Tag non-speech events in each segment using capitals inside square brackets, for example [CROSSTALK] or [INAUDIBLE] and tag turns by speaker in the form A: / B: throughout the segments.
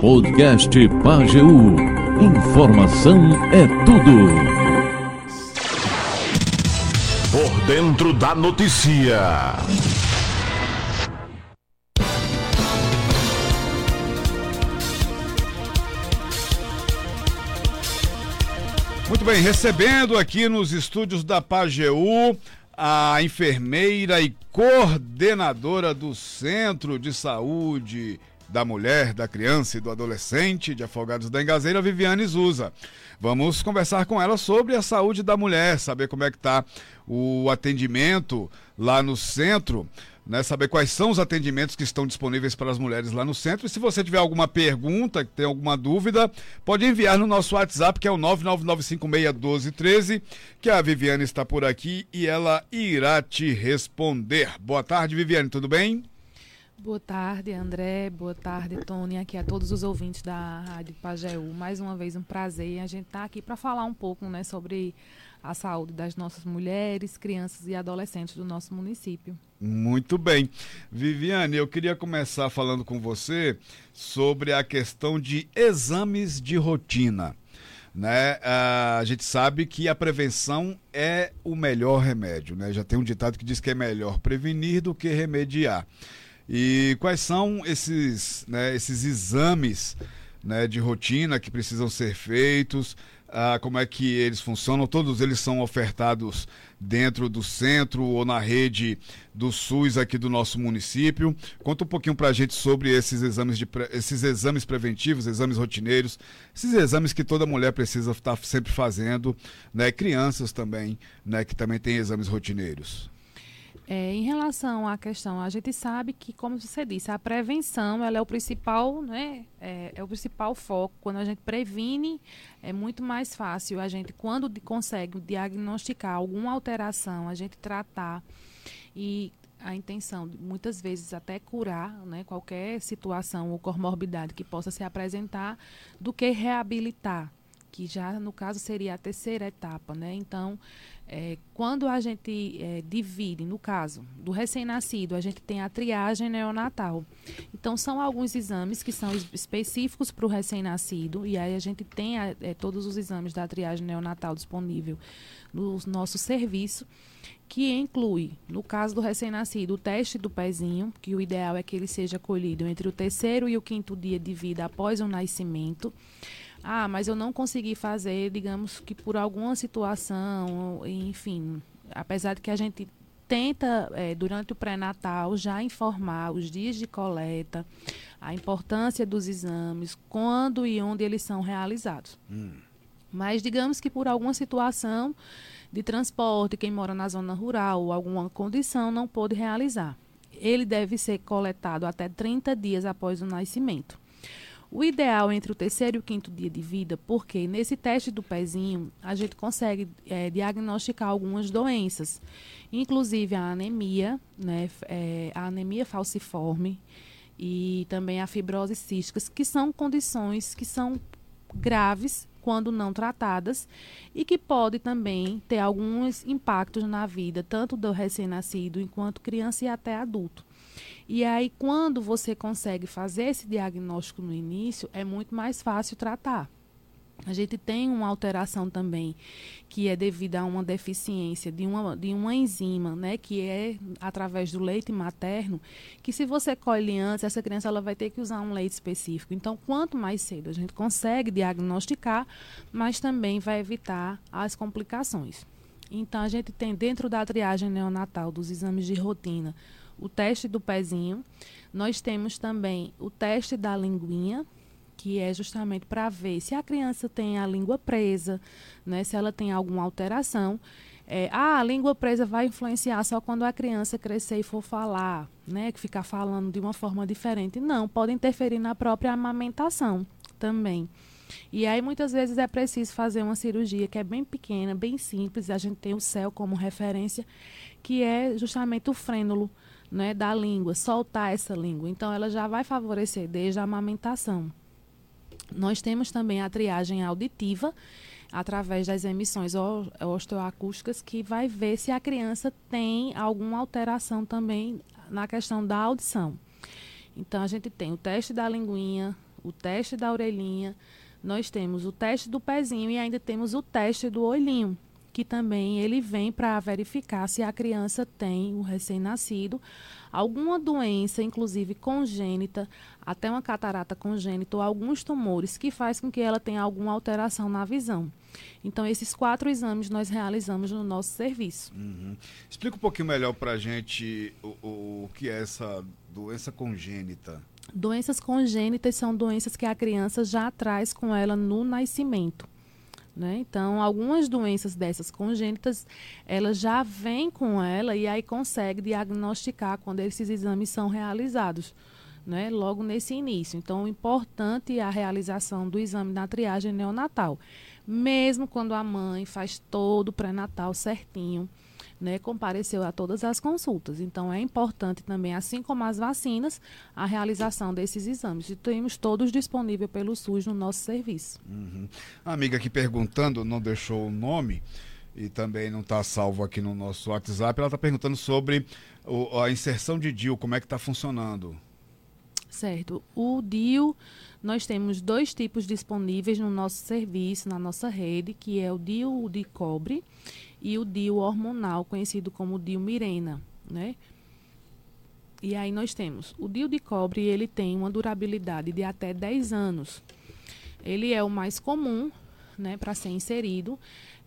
A: Podcast Pageu. Informação é tudo.
B: Por dentro da notícia.
C: Muito bem, recebendo aqui nos estúdios da Pageu a enfermeira e coordenadora do Centro de Saúde da Mulher, da Criança e do Adolescente de Afogados da Engazeira, Viviane Zusa. Vamos conversar com ela sobre a saúde da mulher, saber como é que está o atendimento lá no centro né, saber quais são os atendimentos que estão disponíveis para as mulheres lá no centro. E se você tiver alguma pergunta, tem alguma dúvida, pode enviar no nosso WhatsApp, que é o 999561213, que a Viviane está por aqui e ela irá te responder. Boa tarde, Viviane, tudo bem?
D: Boa tarde, André. Boa tarde, Tony. Aqui a todos os ouvintes da Rádio Pajeú. Mais uma vez um prazer. A gente está aqui para falar um pouco né, sobre a saúde das nossas mulheres, crianças e adolescentes do nosso município.
C: Muito bem. Viviane, eu queria começar falando com você sobre a questão de exames de rotina. Né? A gente sabe que a prevenção é o melhor remédio. Né? Já tem um ditado que diz que é melhor prevenir do que remediar. E quais são esses, né, esses exames né, de rotina que precisam ser feitos? ah, como é que eles funcionam. Todos eles são ofertados dentro do centro ou na rede do SUS aqui do nosso município. Conta um pouquinho para a gente sobre esses exames, de, esses exames preventivos, exames rotineiros, esses exames que toda mulher precisa estar sempre fazendo, né? Crianças também, né? Que também têm exames rotineiros.
D: É, em relação à questão, a gente sabe que, como você disse, a prevenção ela é o principal, né, é, é, o principal foco. Quando a gente previne, é muito mais fácil a gente, quando consegue diagnosticar alguma alteração, a gente tratar e a intenção, muitas vezes até curar né, qualquer situação ou comorbidade que possa se apresentar, do que reabilitar, que já no caso seria a terceira etapa, né? Então, é, quando a gente é, divide, no caso do recém-nascido, a gente tem a triagem neonatal. Então, são alguns exames que são específicos para o recém-nascido, e aí a gente tem a, é, todos os exames da triagem neonatal disponível no nosso serviço, que inclui, no caso do recém-nascido, o teste do pezinho, que o ideal é que ele seja colhido entre o terceiro e o quinto dia de vida após o nascimento. Ah, mas eu não consegui fazer, digamos que por alguma situação, enfim, apesar de que a gente tenta, é, durante o pré-natal, já informar os dias de coleta, a importância dos exames, quando e onde eles são realizados. Hum. Mas digamos que por alguma situação de transporte, quem mora na zona rural ou alguma condição não pôde realizar. Ele deve ser coletado até 30 dias após o nascimento. O ideal entre o terceiro e o quinto dia de vida, porque nesse teste do pezinho a gente consegue é, diagnosticar algumas doenças, inclusive a anemia, né, é, a anemia falciforme e também a fibrose cística, que são condições que são graves quando não tratadas e que pode também ter alguns impactos na vida, tanto do recém-nascido enquanto criança e até adulto. E aí, quando você consegue fazer esse diagnóstico no início, é muito mais fácil tratar. A gente tem uma alteração também que é devida a uma deficiência de uma, de uma enzima, né, que é através do leite materno, que se você colhe antes, essa criança ela vai ter que usar um leite específico. Então, quanto mais cedo a gente consegue diagnosticar, mas também vai evitar as complicações. Então, a gente tem dentro da triagem neonatal dos exames de rotina o teste do pezinho. Nós temos também o teste da linguinha, que é justamente para ver se a criança tem a língua presa, né, se ela tem alguma alteração. É, ah, a língua presa vai influenciar só quando a criança crescer e for falar, né, que ficar falando de uma forma diferente. Não, pode interferir na própria amamentação também. E aí muitas vezes é preciso fazer uma cirurgia que é bem pequena, bem simples. A gente tem o céu como referência, que é justamente o frênulo né, da língua, soltar essa língua. Então, ela já vai favorecer desde a amamentação. Nós temos também a triagem auditiva, através das emissões osteoacústicas, que vai ver se a criança tem alguma alteração também na questão da audição. Então, a gente tem o teste da linguinha, o teste da orelhinha, nós temos o teste do pezinho e ainda temos o teste do olhinho, que também ele vem para verificar se a criança tem, o recém-nascido, alguma doença, inclusive congênita, até uma catarata congênita ou alguns tumores que faz com que ela tenha alguma alteração na visão. Então, esses quatro exames nós realizamos no nosso serviço.
C: Uhum. Explica um pouquinho melhor para a gente o, o, o que é essa doença congênita.
D: Doenças congênitas são doenças que a criança já traz com ela no nascimento. Né? Então, algumas doenças dessas congênitas, ela já vem com ela e aí consegue diagnosticar quando esses exames são realizados, né? logo nesse início. Então, importante é a realização do exame na triagem neonatal, mesmo quando a mãe faz todo o pré-natal certinho né, compareceu a todas as consultas. Então, é importante também, assim como as vacinas, a realização desses exames. E temos todos disponíveis pelo SUS no nosso serviço.
C: Uhum. A amiga aqui perguntando, não deixou o nome e também não está salvo aqui no nosso WhatsApp, ela está perguntando sobre o, a inserção de DIL, como é que está funcionando.
D: Certo. O DIL, nós temos dois tipos disponíveis no nosso serviço, na nossa rede, que é o DIL de cobre e o DIU hormonal, conhecido como DIU Mirena, né? E aí nós temos o DIU de cobre, ele tem uma durabilidade de até 10 anos. Ele é o mais comum, né, para ser inserido.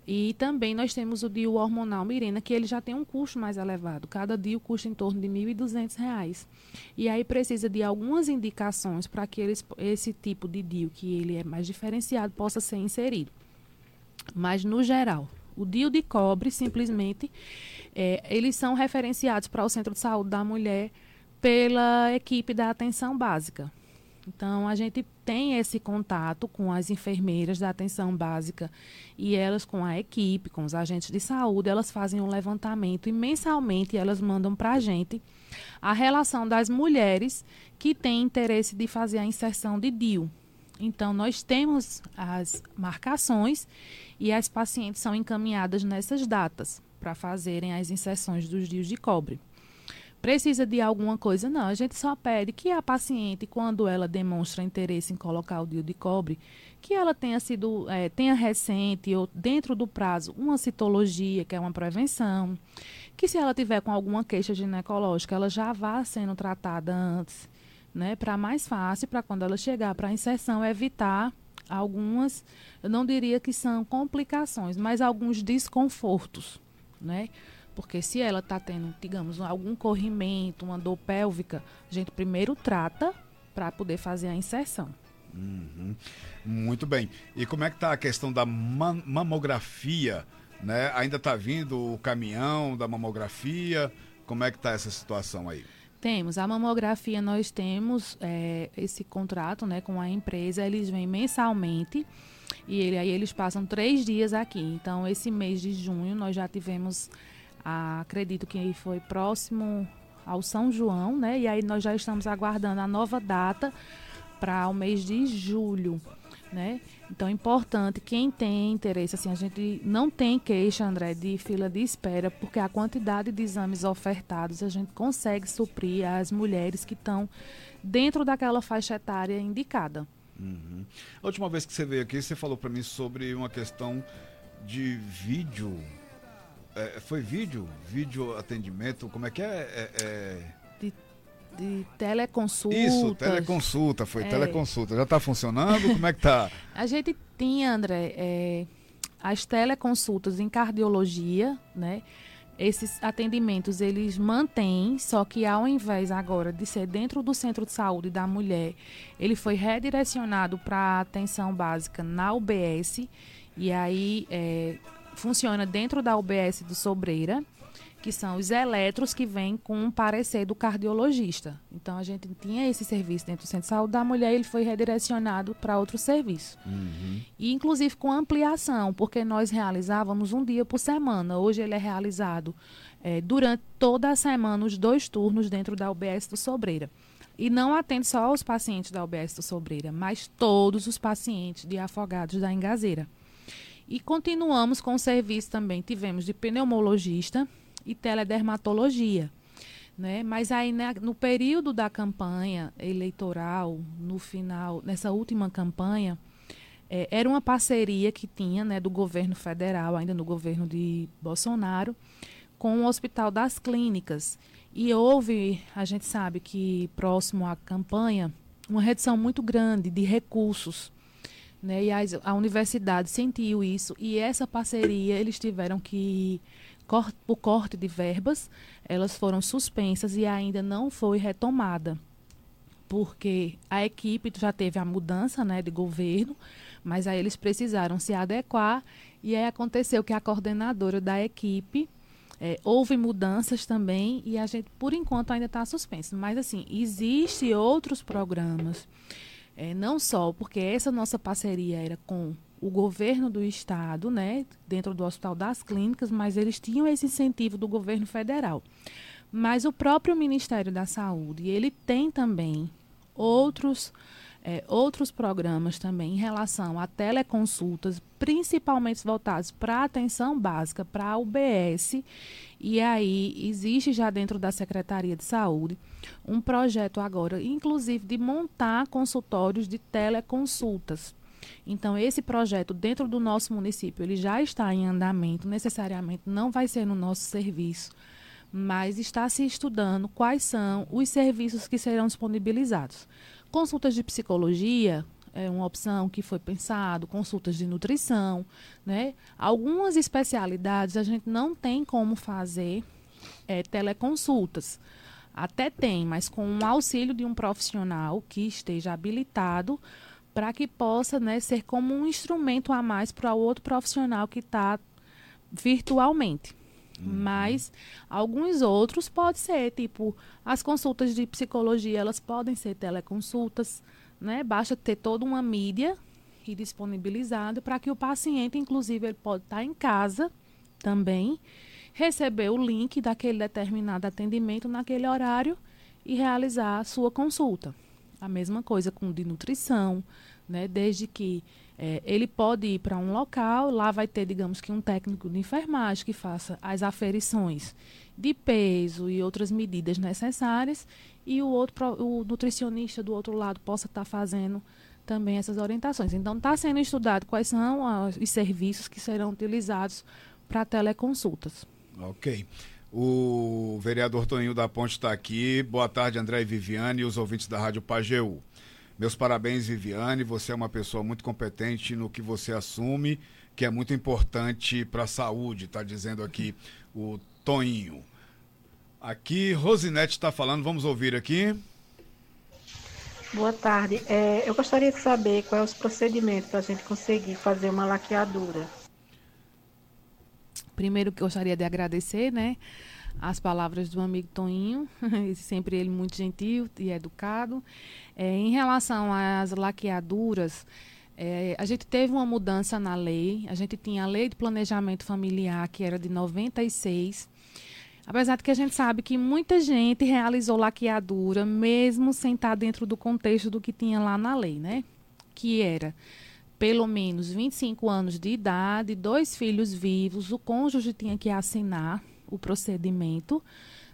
D: E também nós temos o DIU hormonal Mirena, que ele já tem um custo mais elevado. Cada DIU custa em torno de R$ 1.200. E aí precisa de algumas indicações para que eles, esse tipo de DIU, que ele é mais diferenciado, possa ser inserido. Mas no geral, o DIU de cobre, simplesmente, é, eles são referenciados para o Centro de Saúde da Mulher pela equipe da atenção básica. Então, a gente tem esse contato com as enfermeiras da atenção básica e elas, com a equipe, com os agentes de saúde, elas fazem um levantamento e mensalmente elas mandam para a gente a relação das mulheres que têm interesse de fazer a inserção de DIU. Então, nós temos as marcações e as pacientes são encaminhadas nessas datas para fazerem as inserções dos dias de cobre. Precisa de alguma coisa? Não, a gente só pede que a paciente, quando ela demonstra interesse em colocar o DIU de cobre, que ela tenha sido, é, tenha recente ou dentro do prazo uma citologia, que é uma prevenção, que se ela tiver com alguma queixa ginecológica, ela já vá sendo tratada antes, né, para mais fácil, para quando ela chegar para a inserção, evitar algumas, eu não diria que são complicações, mas alguns desconfortos, né? Porque se ela está tendo, digamos, algum corrimento, uma dor pélvica, a gente primeiro trata para poder fazer a inserção.
C: Uhum. Muito bem. E como é que está a questão da mamografia? Né? Ainda está vindo o caminhão da mamografia? Como é que está essa situação aí?
D: Temos. A mamografia, nós temos é, esse contrato né, com a empresa, eles vêm mensalmente e ele, aí eles passam três dias aqui. Então, esse mês de junho, nós já tivemos, a, acredito que foi próximo ao São João, né? E aí nós já estamos aguardando a nova data para o mês de julho né? Então é importante, quem tem interesse, assim, a gente não tem queixa, André, de fila de espera, porque a quantidade de exames ofertados a gente consegue suprir as mulheres que estão dentro daquela faixa etária indicada.
C: Uhum. A última vez que você veio aqui, você falou para mim sobre uma questão de vídeo. É, foi vídeo? Vídeo atendimento? Como é que é? é, é
D: de teleconsulta.
C: Isso, teleconsulta, foi é. teleconsulta. Já está funcionando? Como é que tá? [LAUGHS]
D: A gente tinha, André, é, as teleconsultas em cardiologia, né? Esses atendimentos eles mantêm, só que ao invés agora de ser dentro do centro de saúde da mulher, ele foi redirecionado para atenção básica na UBS e aí é, funciona dentro da UBS do Sobreira que são os eletros que vêm com um parecer do cardiologista. Então a gente tinha esse serviço dentro do centro de saúde da mulher, ele foi redirecionado para outro serviço. Uhum. E inclusive com ampliação, porque nós realizávamos um dia por semana. Hoje ele é realizado é, durante toda a semana, os dois turnos dentro da UBS do Sobreira. E não atende só os pacientes da UBS do Sobreira, mas todos os pacientes de afogados da Engazeira. E continuamos com o serviço também. Tivemos de pneumologista, e teledermatologia. Né? Mas aí né, no período da campanha eleitoral, no final, nessa última campanha, é, era uma parceria que tinha né, do governo federal, ainda no governo de Bolsonaro, com o Hospital das Clínicas. E houve, a gente sabe que próximo à campanha, uma redução muito grande de recursos. Né? E a, a universidade sentiu isso e essa parceria eles tiveram que por corte de verbas, elas foram suspensas e ainda não foi retomada, porque a equipe já teve a mudança né, de governo, mas aí eles precisaram se adequar e aí aconteceu que a coordenadora da equipe é, houve mudanças também e a gente, por enquanto, ainda está suspenso. Mas, assim, existem outros programas, é, não só porque essa nossa parceria era com o governo do estado, né, dentro do Hospital das Clínicas, mas eles tinham esse incentivo do governo federal. Mas o próprio Ministério da Saúde, ele tem também outros é, outros programas também em relação a teleconsultas, principalmente voltados para atenção básica, para a UBS. E aí existe já dentro da Secretaria de Saúde um projeto agora, inclusive, de montar consultórios de teleconsultas então, esse projeto dentro do nosso município, ele já está em andamento, necessariamente não vai ser no nosso serviço, mas está se estudando quais são os serviços que serão disponibilizados. Consultas de psicologia é uma opção que foi pensado, consultas de nutrição, né? Algumas especialidades a gente não tem como fazer é, teleconsultas. Até tem, mas com o auxílio de um profissional que esteja habilitado para que possa né, ser como um instrumento a mais para o outro profissional que está virtualmente. Uhum. Mas alguns outros pode ser, tipo, as consultas de psicologia, elas podem ser teleconsultas, né? Basta ter toda uma mídia e disponibilizado para que o paciente, inclusive, ele pode estar tá em casa também, receber o link daquele determinado atendimento naquele horário e realizar a sua consulta. A mesma coisa com de nutrição, né? Desde que é, ele pode ir para um local, lá vai ter, digamos que, um técnico de enfermagem que faça as aferições de peso e outras medidas necessárias, e o outro o nutricionista do outro lado possa estar tá fazendo também essas orientações. Então, está sendo estudado quais são os serviços que serão utilizados para teleconsultas.
C: Ok. O vereador Toninho da Ponte está aqui. Boa tarde, André e Viviane e os ouvintes da Rádio Pajeú. Meus parabéns, Viviane. Você é uma pessoa muito competente no que você assume, que é muito importante para a saúde, está dizendo aqui o Toninho. Aqui, Rosinete está falando, vamos ouvir aqui.
E: Boa tarde. É, eu gostaria de saber quais os procedimentos para a gente conseguir fazer uma laqueadura.
D: Primeiro que gostaria de agradecer, né, as palavras do amigo Toninho, [LAUGHS] sempre ele muito gentil e educado. É, em relação às laqueaduras, é, a gente teve uma mudança na lei. A gente tinha a lei de planejamento familiar, que era de 96. Apesar de que a gente sabe que muita gente realizou laqueadura, mesmo sem estar dentro do contexto do que tinha lá na lei, né? Que era pelo menos 25 anos de idade, dois filhos vivos, o cônjuge tinha que assinar o procedimento,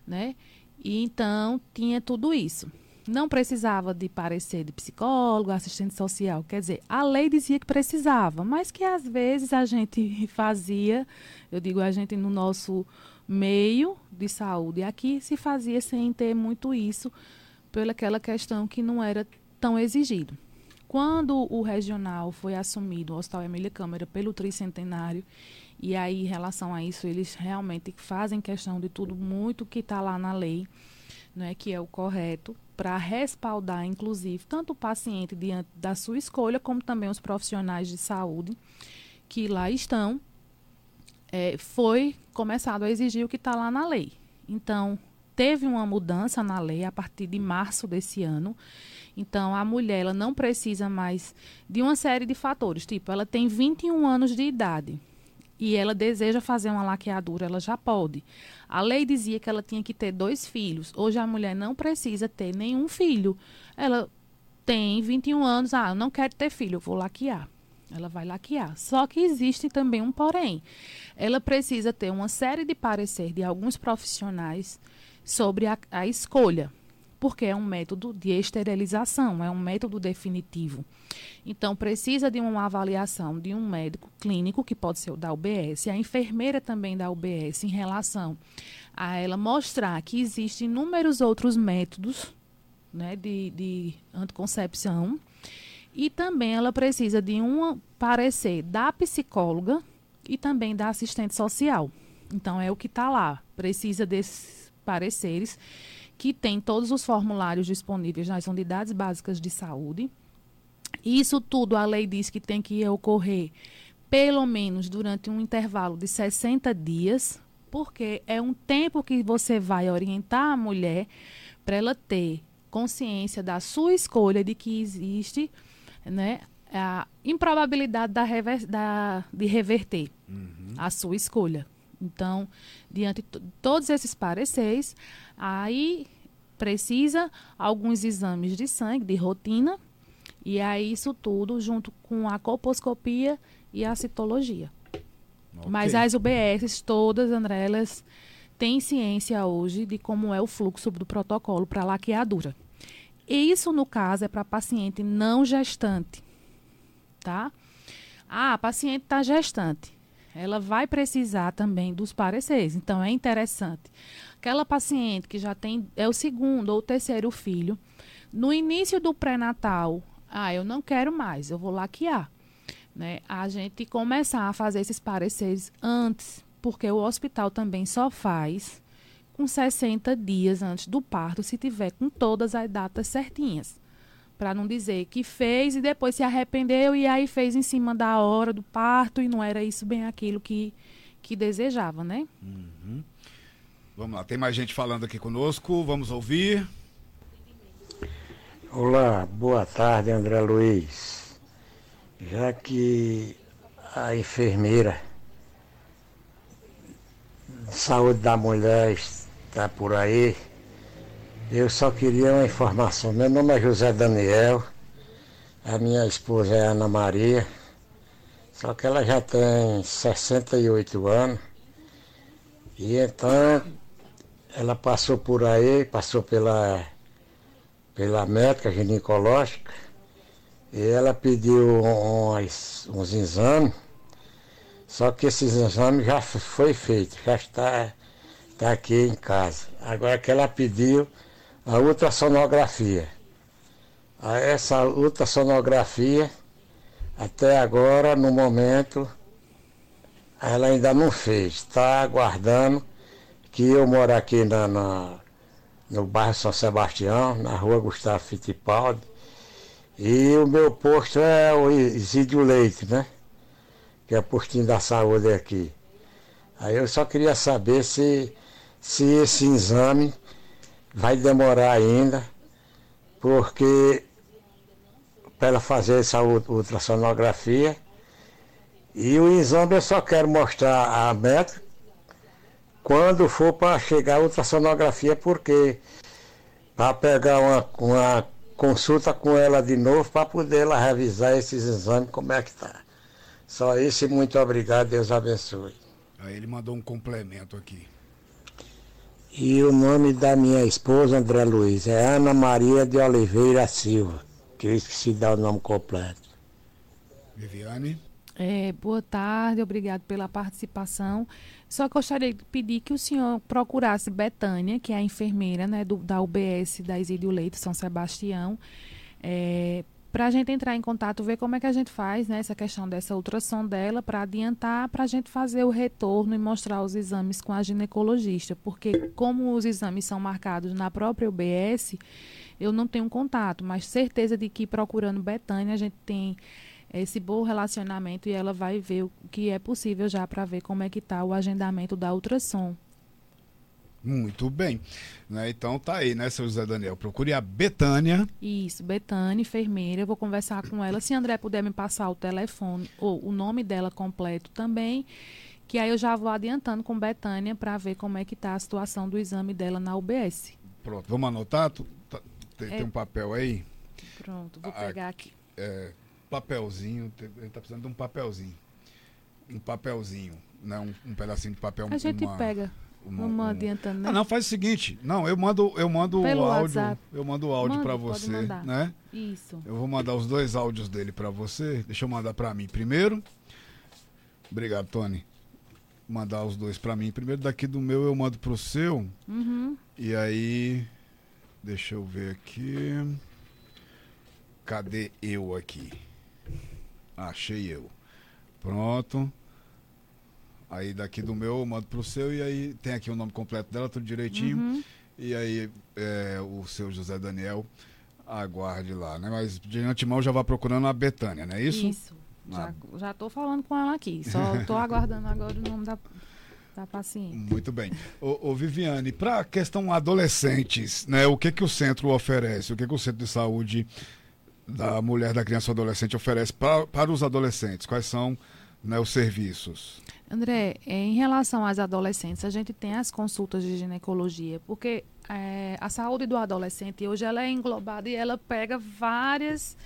D: né? E então tinha tudo isso. Não precisava de parecer de psicólogo, assistente social. Quer dizer, a lei dizia que precisava, mas que às vezes a gente [LAUGHS] fazia, eu digo a gente no nosso meio de saúde aqui se fazia sem ter muito isso, pelaquela questão que não era tão exigido. Quando o regional foi assumido, o Hospital Emília Câmara, pelo tricentenário, e aí, em relação a isso, eles realmente fazem questão de tudo muito que está lá na lei, né, que é o correto, para respaldar, inclusive, tanto o paciente diante da sua escolha, como também os profissionais de saúde que lá estão, é, foi começado a exigir o que está lá na lei. Então, teve uma mudança na lei a partir de março desse ano. Então, a mulher ela não precisa mais de uma série de fatores, tipo, ela tem 21 anos de idade e ela deseja fazer uma laqueadura, ela já pode. A lei dizia que ela tinha que ter dois filhos. Hoje a mulher não precisa ter nenhum filho. Ela tem 21 anos, ah, eu não quero ter filho, eu vou laquear. Ela vai laquear. Só que existe também um porém. Ela precisa ter uma série de parecer de alguns profissionais sobre a, a escolha, porque é um método de esterilização, é um método definitivo. Então, precisa de uma avaliação de um médico clínico, que pode ser o da UBS, a enfermeira também da UBS, em relação a ela mostrar que existem inúmeros outros métodos né, de, de anticoncepção. E também ela precisa de um parecer da psicóloga e também da assistente social. Então, é o que está lá. Precisa desses pareceres que tem todos os formulários disponíveis nas unidades básicas de saúde. Isso tudo a lei diz que tem que ocorrer pelo menos durante um intervalo de 60 dias, porque é um tempo que você vai orientar a mulher para ela ter consciência da sua escolha de que existe né, a improbabilidade da rever, da, de reverter uhum. a sua escolha. Então, diante de todos esses pareceres, aí precisa alguns exames de sangue, de rotina, e aí isso tudo junto com a colposcopia e a citologia. Okay. Mas as UBS todas, André, elas têm ciência hoje de como é o fluxo do protocolo para laqueadura. E isso, no caso, é para paciente não gestante, tá? Ah, a paciente está gestante ela vai precisar também dos pareceres. Então é interessante. Aquela paciente que já tem é o segundo ou terceiro filho, no início do pré-natal, ah, eu não quero mais, eu vou laquear. Né? A gente começar a fazer esses pareceres antes, porque o hospital também só faz com 60 dias antes do parto, se tiver com todas as datas certinhas para não dizer que fez e depois se arrependeu e aí fez em cima da hora do parto e não era isso bem aquilo que, que desejava, né?
C: Uhum. Vamos lá, tem mais gente falando aqui conosco, vamos ouvir.
F: Olá, boa tarde, André Luiz. Já que a enfermeira de saúde da mulher está por aí, eu só queria uma informação. Meu nome é José Daniel, a minha esposa é Ana Maria, só que ela já tem 68 anos. E então ela passou por aí, passou pela, pela médica ginecológica, e ela pediu uns, uns exames, só que esses exames já foi feito, já está, está aqui em casa. Agora que ela pediu a ultrassonografia. Essa ultrassonografia, até agora, no momento, ela ainda não fez. Está aguardando que eu moro aqui na, na, no bairro São Sebastião, na rua Gustavo Fittipaldi, e o meu posto é o Isídio Leite, né? Que é o postinho da saúde aqui. Aí eu só queria saber se, se esse exame vai demorar ainda, porque para ela fazer essa ultrassonografia. E o exame eu só quero mostrar a médica quando for para chegar a ultrassonografia, porque para pegar uma, uma consulta com ela de novo para poder ela revisar esses exames, como é que está. Só isso e muito obrigado, Deus abençoe.
C: Aí ele mandou um complemento aqui.
F: E o nome da minha esposa, André Luiz, é Ana Maria de Oliveira Silva, que eu esqueci de dar o nome completo.
C: Viviane?
D: É, boa tarde, obrigado pela participação. Só gostaria de pedir que o senhor procurasse Betânia, que é a enfermeira né, do, da UBS da Isídio Leite, São Sebastião, é, para a gente entrar em contato, ver como é que a gente faz né, essa questão dessa ultrassom dela, para adiantar, para a gente fazer o retorno e mostrar os exames com a ginecologista, porque como os exames são marcados na própria UBS, eu não tenho contato, mas certeza de que procurando Betânia a gente tem esse bom relacionamento e ela vai ver o que é possível já para ver como é que está o agendamento da ultrassom.
C: Muito bem. Né? Então tá aí, né, seu José Daniel? Procure a Betânia.
D: Isso, Betânia, enfermeira. Eu vou conversar com ela. Se André puder me passar o telefone ou o nome dela completo também, que aí eu já vou adiantando com Betânia para ver como é que tá a situação do exame dela na UBS.
C: Pronto, vamos anotar? Tá, tem, é... tem, um papel aí?
D: Pronto, vou ah, pegar aqui.
C: É, papelzinho, a gente tá precisando de um papelzinho. Um papelzinho, né? Um, um pedacinho de papel.
D: A gente uma... pega Vamos
C: um-
D: adiantando, né?
C: Ah, não, faz o seguinte. Não, eu mando, eu mando
D: Pelo
C: o áudio.
D: WhatsApp.
C: Eu mando o áudio para você, né?
D: Isso.
C: Eu vou mandar os dois áudios dele para você. Deixa eu mandar para mim primeiro. Obrigado, Tony. Mandar os dois para mim. Primeiro daqui do meu eu mando pro seu.
D: Uhum.
C: E aí, deixa eu ver aqui. Cadê eu aqui? Achei eu. Pronto. Aí daqui do meu eu mando pro seu e aí tem aqui o nome completo dela, tudo direitinho.
D: Uhum.
C: E aí é, o seu José Daniel aguarde lá, né? Mas de antemão já vá procurando a Betânia, não é isso?
D: Isso.
C: Ah.
D: Já, já tô falando com ela aqui. Só tô [LAUGHS] aguardando agora o nome da, da paciente.
C: Muito bem. Ô, ô Viviane, para a questão adolescentes, né? O que que o centro oferece? O que que o centro de saúde da mulher, da criança do adolescente oferece pra, para os adolescentes? Quais são né, os serviços?
D: André, eh, em relação às adolescentes, a gente tem as consultas de ginecologia, porque eh, a saúde do adolescente hoje ela é englobada e ela pega várias,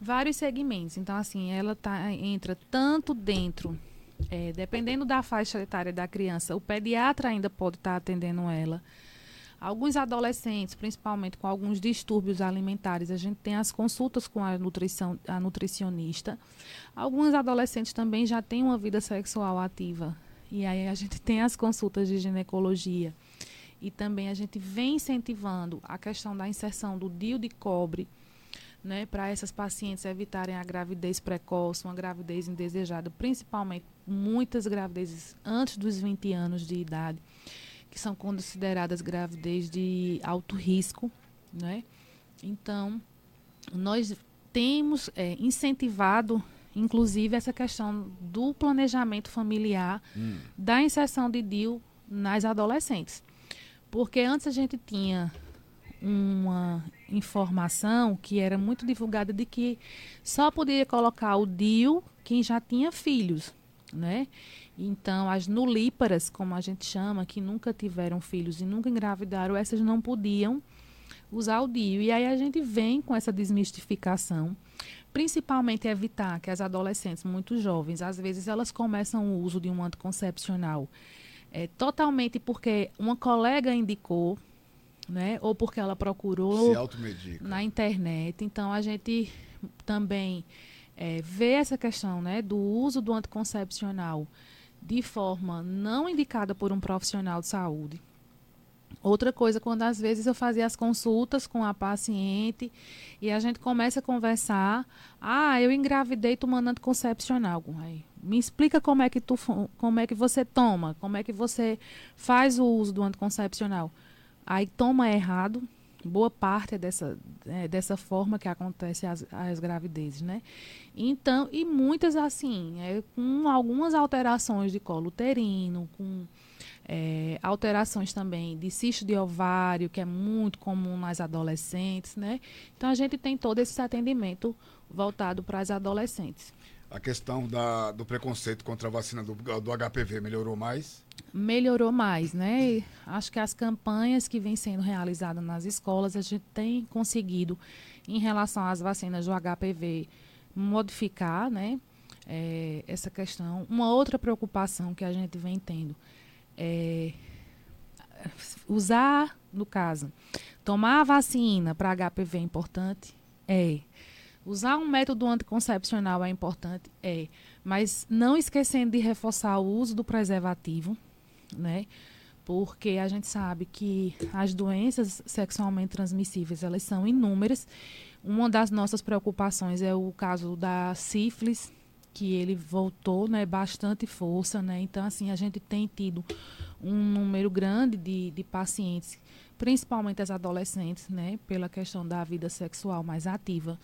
D: vários segmentos. Então, assim, ela tá, entra tanto dentro, eh, dependendo da faixa etária da criança, o pediatra ainda pode estar atendendo ela. Alguns adolescentes, principalmente com alguns distúrbios alimentares, a gente tem as consultas com a, nutrição, a nutricionista. Alguns adolescentes também já têm uma vida sexual ativa. E aí a gente tem as consultas de ginecologia. E também a gente vem incentivando a questão da inserção do DIU de cobre, né, para essas pacientes evitarem a gravidez precoce, uma gravidez indesejada, principalmente muitas gravidezes antes dos 20 anos de idade, que são consideradas gravidez de alto risco, né? Então, nós temos é, incentivado, inclusive, essa questão do planejamento familiar, da inserção de DIU nas adolescentes. Porque antes a gente tinha uma informação que era muito divulgada de que só poderia colocar o DIU quem já tinha filhos, né? Então, as nulíparas, como a gente chama, que nunca tiveram filhos e nunca engravidaram, essas não podiam usar o DIU. E aí a gente vem com essa desmistificação, principalmente evitar que as adolescentes muito jovens, às vezes elas começam o uso de um anticoncepcional é, totalmente porque uma colega indicou, né? Ou porque ela procurou na internet. Então a gente também é, vê essa questão né, do uso do anticoncepcional de forma não indicada por um profissional de saúde. Outra coisa, quando às vezes eu fazia as consultas com a paciente e a gente começa a conversar, ah, eu engravidei tomando anticoncepcional. Aí, me explica como é que tu, como é que você toma, como é que você faz o uso do anticoncepcional. Aí toma errado, boa parte é dessa, é dessa forma que acontece as, as gravidezes, né? Então, e muitas assim, é, com algumas alterações de colo uterino, com é, alterações também de cisto de ovário, que é muito comum nas adolescentes, né? Então a gente tem todo esse atendimento voltado para as adolescentes.
C: A questão da, do preconceito contra a vacina do, do HPV melhorou mais?
D: melhorou mais, né? Acho que as campanhas que vêm sendo realizadas nas escolas, a gente tem conseguido, em relação às vacinas do HPV, modificar, né? eh, essa questão. Uma outra preocupação que a gente vem tendo é usar, no caso, tomar a vacina para HPV é importante? É. Usar um método anticoncepcional é importante? É. Mas não esquecendo de reforçar o uso do preservativo, né? Porque a gente sabe que as doenças sexualmente transmissíveis, elas são inúmeras. Uma das nossas preocupações é o caso da sífilis, que ele voltou, né, bastante força, né? Então, assim, a gente tem tido um número grande de, de pacientes, principalmente as adolescentes, né, pela questão da vida sexual mais ativa.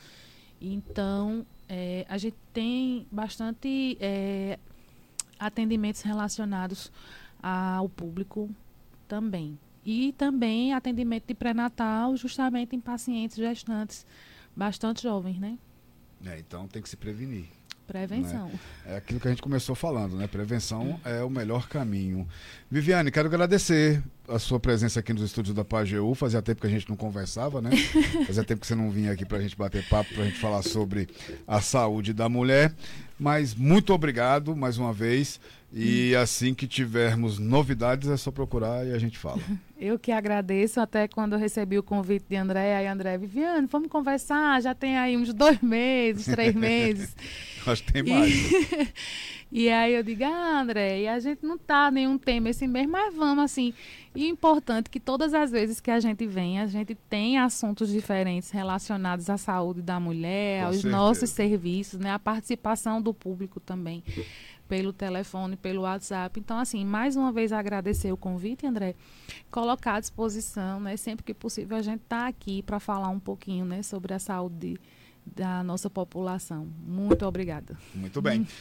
D: Então, eh, a gente tem bastante eh, atendimentos relacionados ao público também. E também atendimento de pré-natal, justamente em pacientes gestantes bastante jovens, né?
C: É, então tem que se prevenir.
D: Prevenção.
C: É aquilo que a gente começou falando, né? Prevenção é o melhor caminho. Viviane, quero agradecer a sua presença aqui nos estúdios da Pajeú. Fazia tempo que a gente não conversava, né? [LAUGHS] Fazia tempo que você não vinha aqui para a gente bater papo, para a gente falar sobre a saúde da mulher. Mas muito obrigado mais uma vez. E assim que tivermos novidades, é só procurar e a gente fala. [LAUGHS]
D: Eu que agradeço, até quando eu recebi o convite de André, aí André, Viviane, vamos conversar, já tem aí uns dois meses, três [LAUGHS] meses.
C: Acho que tem mais.
D: E, [LAUGHS] e aí eu digo, ah, André, e a gente não tá nenhum tema esse mês, mas vamos assim. E importante que todas as vezes que a gente vem, a gente tem assuntos diferentes relacionados à saúde da mulher,
C: Com
D: aos
C: certeza.
D: nossos serviços, né? A participação do público também pelo telefone, pelo WhatsApp. Então, assim, mais uma vez agradecer o convite, André, colocar à disposição, né? Sempre que possível a gente está aqui para falar um pouquinho, né, sobre a saúde da nossa população. Muito obrigada.
C: Muito bem.